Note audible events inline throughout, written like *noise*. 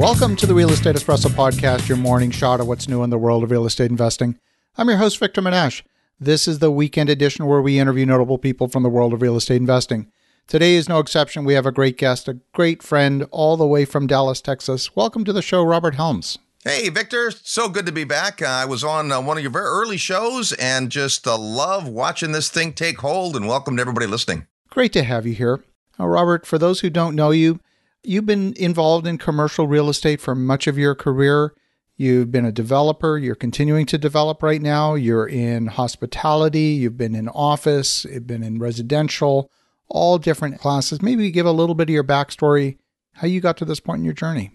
Welcome to the Real Estate Espresso Podcast, your morning shot of what's new in the world of real estate investing. I'm your host, Victor Menasce. This is the weekend edition where we interview notable people from the world of real estate investing. Today is no exception. We have a great guest, a great friend, all the way from Dallas, Texas. Welcome to the show, Robert Helms. Hey, Victor. So good to be back. Uh, I was on uh, one of your very early shows and just uh, love watching this thing take hold and welcome to everybody listening. Great to have you here. Robert, for those who don't know you, You've been involved in commercial real estate for much of your career. You've been a developer. You're continuing to develop right now. You're in hospitality. You've been in office. You've been in residential, all different classes. Maybe give a little bit of your backstory, how you got to this point in your journey.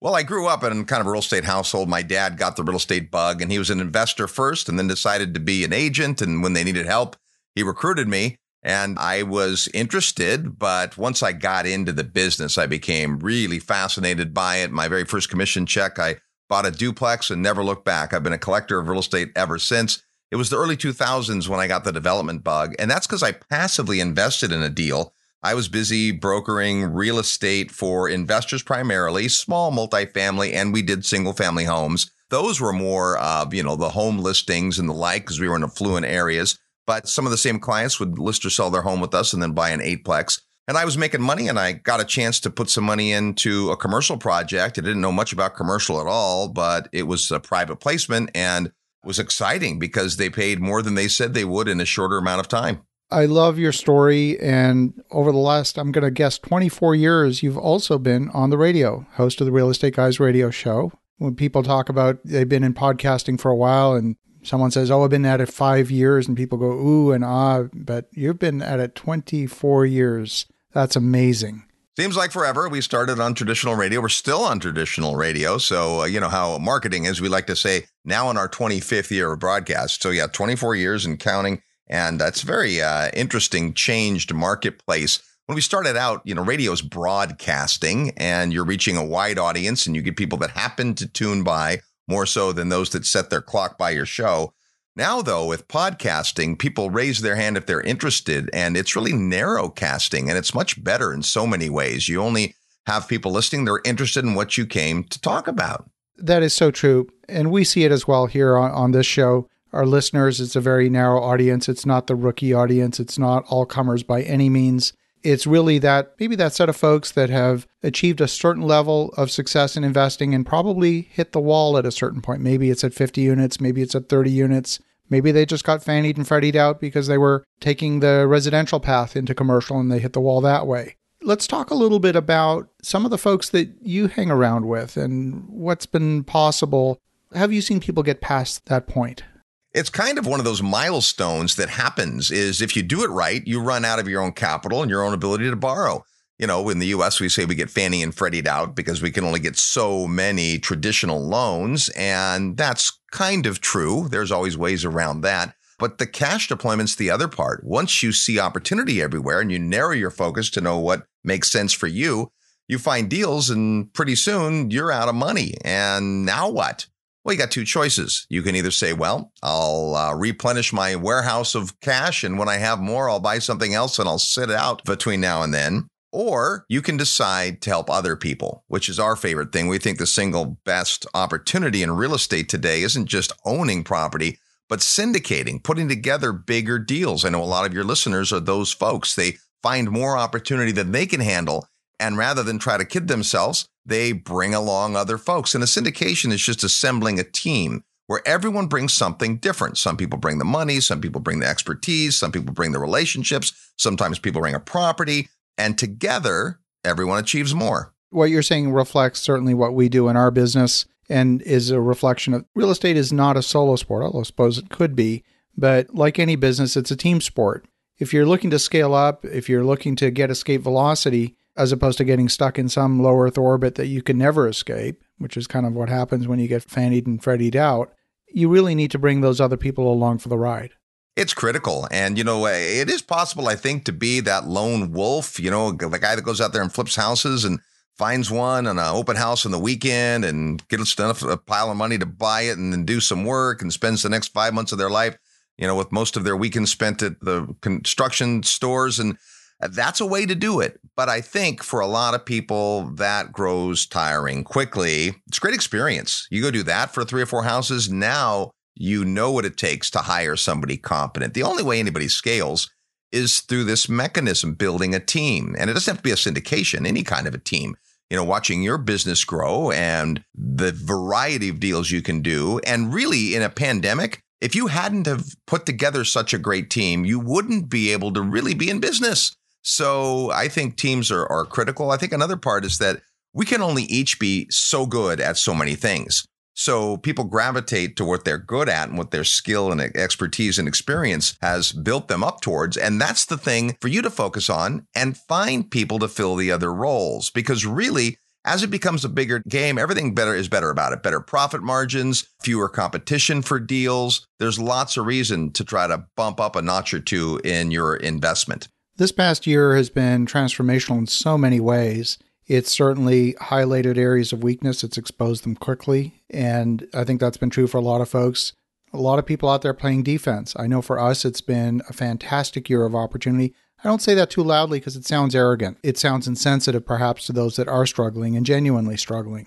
Well, I grew up in kind of a real estate household. My dad got the real estate bug, and he was an investor first and then decided to be an agent. And when they needed help, he recruited me. And I was interested, but once I got into the business, I became really fascinated by it. My very first commission check, I bought a duplex and never looked back. I've been a collector of real estate ever since. It was the early 2000s when I got the development bug. And that's because I passively invested in a deal. I was busy brokering real estate for investors primarily, small multifamily, and we did single family homes. Those were more, uh, you know, the home listings and the like because we were in affluent areas. But some of the same clients would list or sell their home with us and then buy an eightplex. And I was making money and I got a chance to put some money into a commercial project. I didn't know much about commercial at all, but it was a private placement and was exciting because they paid more than they said they would in a shorter amount of time. I love your story. And over the last, I'm going to guess, 24 years, you've also been on the radio, host of the Real Estate Guys radio show. When people talk about they've been in podcasting for a while and someone says, "Oh, I've been at it five years," and people go, "Ooh and ah," but you've been at it 24 years. That's amazing. Seems like forever. We started on traditional radio. We're still on traditional radio. So, uh, you know how marketing is. We like to say now in our 25th year of broadcast. So, yeah, 24 years and counting. And that's very uh, interesting, changed marketplace. When we started out, you know, radio is broadcasting and you're reaching a wide audience and you get people that happen to tune by more so than those that set their clock by your show. Now, though, with podcasting, people raise their hand if they're interested, and it's really narrow casting, and it's much better in so many ways. You only have people listening, they're interested in what you came to talk about. That is so true. And we see it as well here on, on this show. Our listeners, it's a very narrow audience. It's not the rookie audience, it's not all comers by any means. It's really that maybe that set of folks that have achieved a certain level of success in investing and probably hit the wall at a certain point. Maybe it's at 50 units, maybe it's at 30 units. Maybe they just got fannied and freddied out because they were taking the residential path into commercial and they hit the wall that way. Let's talk a little bit about some of the folks that you hang around with and what's been possible. Have you seen people get past that point? It's kind of one of those milestones that happens is if you do it right, you run out of your own capital and your own ability to borrow. You know, in the US, we say we get Fannie and Freddie out because we can only get so many traditional loans. And that's kind of true. There's always ways around that. But the cash deployment's the other part. Once you see opportunity everywhere and you narrow your focus to know what makes sense for you, you find deals and pretty soon you're out of money. And now what? Well, you got two choices. You can either say, well, I'll uh, replenish my warehouse of cash, and when I have more, I'll buy something else and I'll sit it out between now and then. Or you can decide to help other people, which is our favorite thing. We think the single best opportunity in real estate today isn't just owning property, but syndicating, putting together bigger deals. I know a lot of your listeners are those folks. They find more opportunity than they can handle. And rather than try to kid themselves, they bring along other folks. And a hmm. syndication is just assembling a team where everyone brings something different. Some people bring the money, some people bring the expertise, some people bring the relationships, sometimes people bring a property, and together everyone achieves more. What you're saying reflects certainly what we do in our business and is a reflection of real estate is not a solo sport, although I suppose it could be. But like any business, it's a team sport. If you're looking to scale up, if you're looking to get escape velocity, as opposed to getting stuck in some low Earth orbit that you can never escape, which is kind of what happens when you get fannied and freddied out. You really need to bring those other people along for the ride. It's critical. And, you know, uh, it is possible, I think, to be that lone wolf, you know, the guy that goes out there and flips houses and finds one on an open house on the weekend and gets enough a pile of money to buy it and then do some work and spends the next five months of their life, you know, with most of their weekends spent at the construction stores. And That's a way to do it. But I think for a lot of people, that grows tiring quickly. It's a great experience. You go do that for three or four houses. Now you know what it takes to hire somebody competent. The only way anybody scales is through this mechanism, building a team. And it doesn't have to be a syndication, any kind of a team. You know, watching your business grow and the variety of deals you can do. And really, in a pandemic, if you hadn't have put together such a great team, you wouldn't be able to really be in business. So I think teams are, are critical. I think another part is that we can only each be so good at so many things. So people gravitate to what they're good at and what their skill and expertise and experience has built them up towards. And that's the thing for you to focus on and find people to fill the other roles. Because really, as it becomes a bigger game, everything better is better about it. Better profit margins, fewer competition for deals. There's lots of reason to try to bump up a notch or two in your investment. This past year has been transformational in so many ways. It's certainly highlighted areas of weakness, it's exposed them quickly. And I think that's been true for a lot of folks. A lot of people out there playing defense. I know for us, it's been a fantastic year of opportunity. I don't say that too loudly because it sounds arrogant. It sounds insensitive, perhaps, to those that are struggling and genuinely struggling.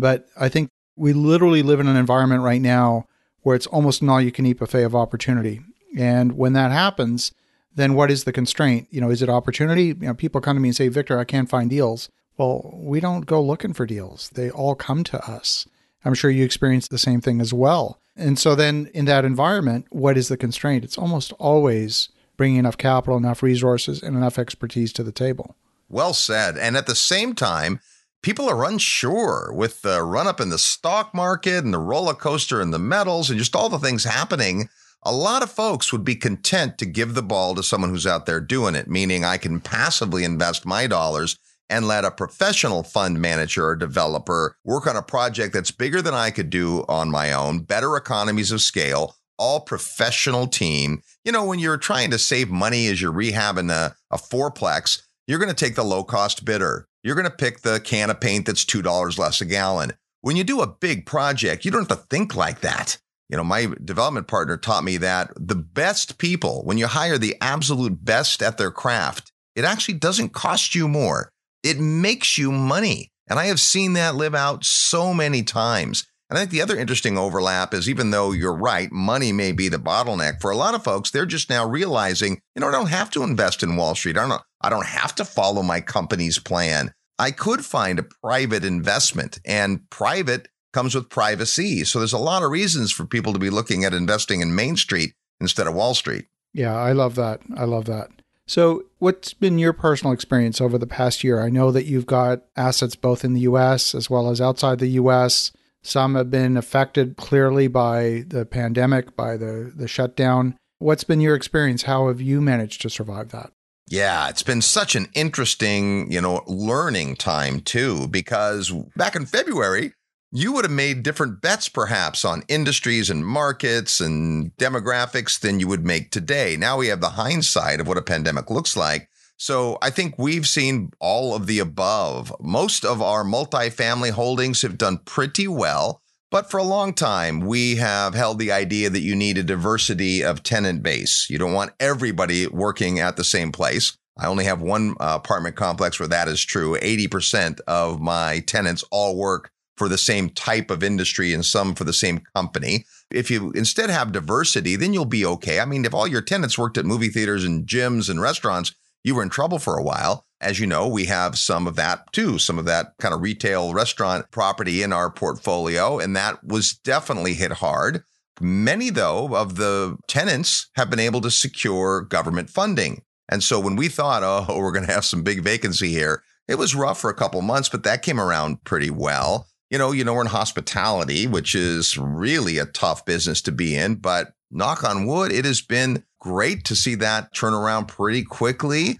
But I think we literally live in an environment right now where it's almost an all you can eat buffet of opportunity. And when that happens, then what is the constraint? You know, is it opportunity? You know, people come to me and say, Victor, I can't find deals. Well, we don't go looking for deals. They all come to us. I'm sure you experience the same thing as well. And so then in that environment, what is the constraint? It's almost always bringing enough capital, enough resources, and enough expertise to the table. Well said. And at the same time, people are unsure with the run up in the stock market and the roller coaster and the metals and just all the things happening. A lot of folks would be content to give the ball to someone who's out there doing it, meaning I can passively invest my dollars and let a professional fund manager or developer work on a project that's bigger than I could do on my own, better economies of scale, all professional team. You know, when you're trying to save money as you're rehabbing a, a fourplex, you're going to take the low cost bidder. You're going to pick the can of paint that's $2 less a gallon. When you do a big project, you don't have to think like that. You know, my development partner taught me that the best people, when you hire the absolute best at their craft, it actually doesn't cost you more it makes you money. And I have seen that live out so many times. And I think the other interesting overlap is even though you're right, money may be the bottleneck for a lot of folks, they're just now realizing, you know, I don't have to invest in Wall Street. I don't I don't have to follow my company's plan. I could find a private investment and private comes with privacy. So there's a lot of reasons for people to be looking at investing in Main Street instead of Wall Street. Yeah, I love that. I love that. So, what's been your personal experience over the past year? I know that you've got assets both in the US as well as outside the US. Some have been affected clearly by the pandemic, by the, the shutdown. What's been your experience? How have you managed to survive that? Yeah, it's been such an interesting, you know, learning time too, because back in February, you would have made different bets perhaps on industries and markets and demographics than you would make today. Now we have the hindsight of what a pandemic looks like. So I think we've seen all of the above. Most of our multifamily holdings have done pretty well. But for a long time, we have held the idea that you need a diversity of tenant base. You don't want everybody working at the same place. I only have one uh, apartment complex where that is true. 80% of my tenants all work for the same type of industry and some for the same company. If you instead have diversity, then you'll be okay. I mean, if all your tenants worked at movie theaters and gyms and restaurants, you were in trouble for a while. As you know, we have some of that too, some of that kind of retail restaurant property in our portfolio, and that was definitely hit hard. Many, though, of the tenants have been able to secure government funding. And so when we thought, oh, *laughs* we're going to have some big vacancy here, it was rough for a couple months, but that came around pretty well you know, you know, we're in hospitality, which is really a tough business to be in, but knock on wood, it has been great to see that turn around pretty quickly.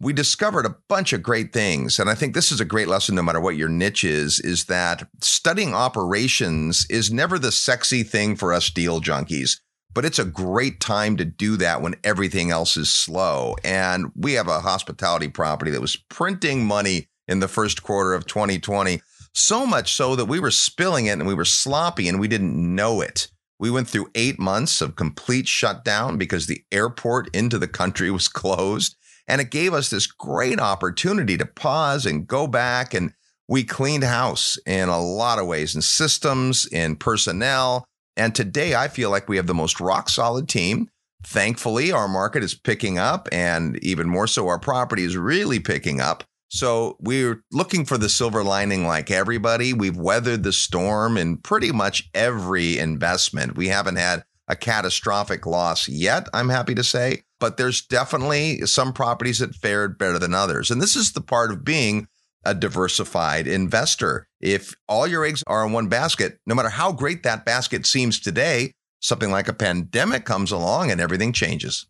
We discovered a bunch of great things. And I think this is a great lesson, no matter what your niche is, is that studying operations is never the sexy thing for us deal junkies, but it's a great time to do that when everything else is slow. And we have a hospitality property that was printing money in the first quarter of 2020 so much so that we were spilling it and we were sloppy and we didn't know it. We went through eight months of complete shutdown because the airport into the country was *laughs* closed. And it gave us this great opportunity to pause and go back and we cleaned house in a lot of ways in systems, in personnel. And today I feel like we have the most rock solid team. Thankfully, our market is picking up, and even more so, our property is really picking up. So we're looking for the silver lining like everybody. We've weathered the storm in pretty much every investment. We haven't had a catastrophic loss yet, I'm happy to say, but there's definitely some properties that fared better than others. And this is the part of being a diversified investor. If all your eggs are in one basket, no matter how great that basket seems today, something like a pandemic comes along and everything changes.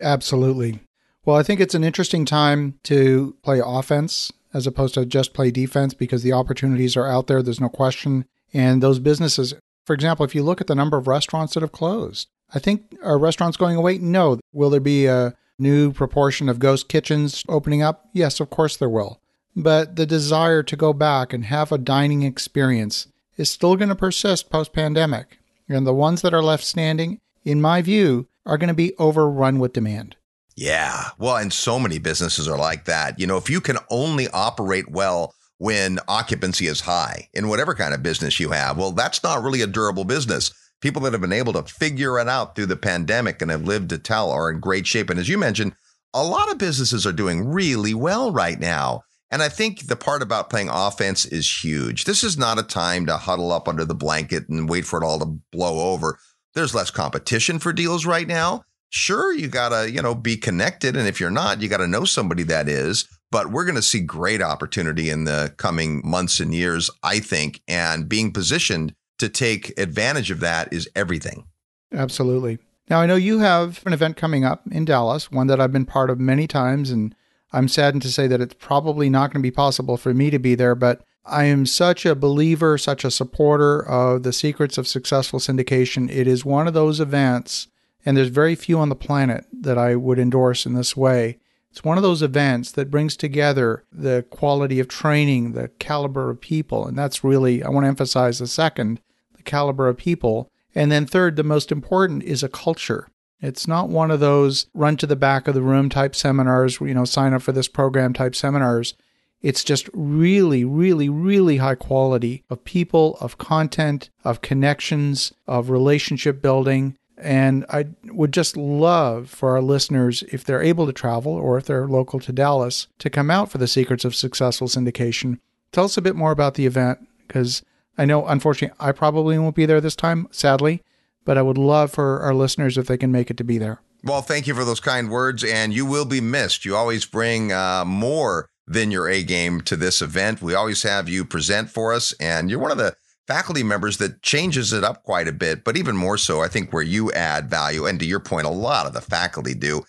Absolutely. Well, I think it's an interesting time to play offense as opposed to just play defense because the opportunities are out there. There's no question. And those businesses, for example, if you look at the number of restaurants that have closed, I think are restaurants going away? No. Will there be a new proportion of ghost kitchens opening up? Yes, of course there will. But the desire to go back and have a dining experience is still going to persist post pandemic. And the ones that are left standing, in my view, are going to be overrun with demand. Yeah. Well, and so many businesses are like that. You know, if you can only operate well when occupancy is high in whatever kind of business you have, well, that's not really a durable business. People that have been able to figure it out through the pandemic and have lived to tell are in great shape. And as you mentioned, a lot of businesses are doing really well right now. And I think the part about playing offense is huge. This is not a time to huddle up under the blanket and wait for it all to blow over. There's less competition for deals right now sure you gotta you know be connected and if you're not you gotta know somebody that is but we're going to see great opportunity in the coming months and years i think and being positioned to take advantage of that is everything absolutely now i know you have an event coming up in dallas one that i've been part of many times and i'm saddened to say that it's probably not going to be possible for me to be there but I am such a believer, such a supporter of the secrets of successful syndication. It is one of those events and there's very few on the planet that I would endorse in this way. It's one of those events that brings together the quality of training, the caliber of people, and that's really, I want to emphasize the second, the caliber of people. And then, third, the most important is a culture. It's not one of those run to the back of the room type seminars, you know, sign up for this program type seminars. It's just really, really, really high quality of people, of content, of connections, of relationship building. And I would just love for our listeners, if they're able to travel or if they're local to Dallas, to come out for the Secrets of Successful Syndication. Tell us a bit more about the event because I know, unfortunately, I probably won't be there this time, sadly, but I would love for our listeners if they can make it to be there. Well, thank you for those kind words, and you will be missed. You always bring uh, more than your A game to this event. We always have you present for us, and you're one of the faculty members that changes it up quite a bit. But even more so, I think where you add value, and to your point, a lot of the faculty do,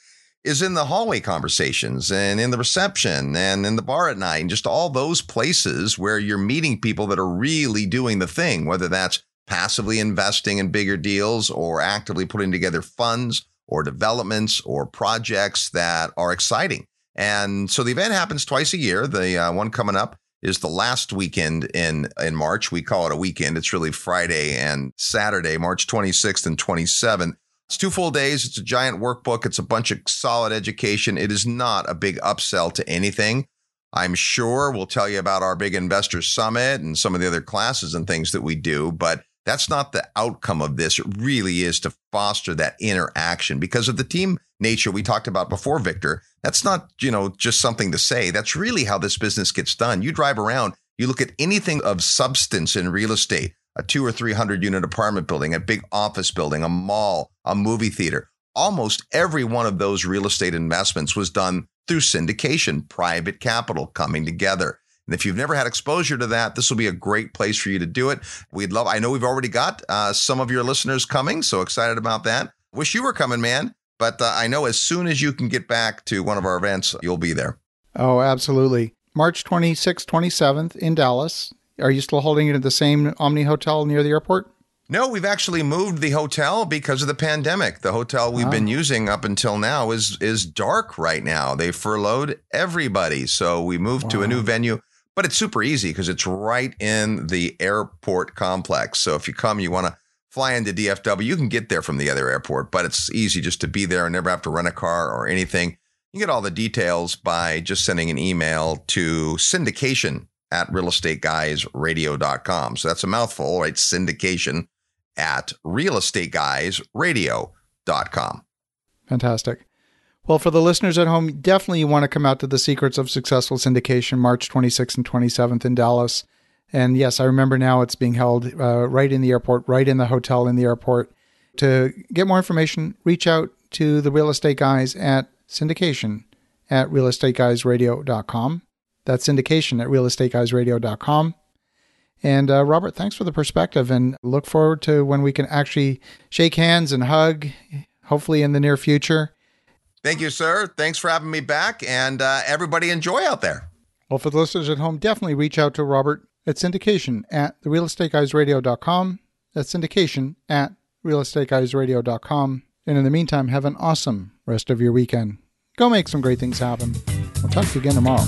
is in the hallway conversations and in the reception and in the bar at night and just all those places where you're meeting people that are really doing the thing, whether that's passively investing in bigger deals or actively putting together funds or developments or projects that are exciting. And so the event happens twice a year. The uh, one coming up is the last weekend in in March. We call it a weekend. It's really Friday and Saturday, March 26th and 27th. It's two full days. It's a giant workbook. It's a bunch of solid education. It is not a big upsell to anything. I'm sure we'll tell you about our big investor summit and some of the other classes and things that we do, but that's not the outcome of this. It really is to foster that interaction because of the team nature we talked about before, Victor. That's not, you know, just something to say. That's really how this business gets done. You drive around, you look at anything of substance in real estate, a two or 300 unit apartment building, a big office building, a mall, a movie theater. Almost every one of those real estate investments was done through syndication, private capital coming together. And if you've never had exposure to that, this will be a great place for you to do it. We'd love, I know we've already got uh, some of your listeners coming, so excited about that. Wish you were coming, man. But uh, I know as soon as you can get back to one of our events, you'll be there. Oh, absolutely. March 26th, 27th in Dallas. Are you still holding it at the same Omni Hotel near the airport? No, we've actually moved the hotel because of the pandemic. The hotel we've oh. been using up until now is is dark right now. They furloughed everybody, so we moved wow. to a new venue but it's super easy because it's right in the airport complex. So if you come, you want to fly into DFW, you can get there from the other airport, but it's easy just to be there and never have to rent a car or anything. You get all the details by just sending an email to syndication at realestateguysradio.com. So that's a mouthful, right? Syndication at realestateguysradio.com. Fantastic. Well, for the listeners at home, definitely you want to come out to the Secrets of Successful Syndication March 26th and 27th in Dallas. And yes, I remember now it's being held uh, right in the airport, right in the hotel in the airport. To get more information, reach out to the real estate guys at syndication at realestateguysradio.com. That's syndication at realestateguysradio.com. And uh, Robert, thanks for the perspective and look forward to when we can actually shake hands and hug, hopefully in the near future. Thank you, sir. Thanks for having me back. And uh, everybody enjoy out there. Well, for the listeners at home, definitely reach out to Robert at syndication at therealestateguysradio.com. That's syndication at realestateguysradio.com. And in the meantime, have an awesome rest of your weekend. Go make some great things happen. We'll talk to you again tomorrow.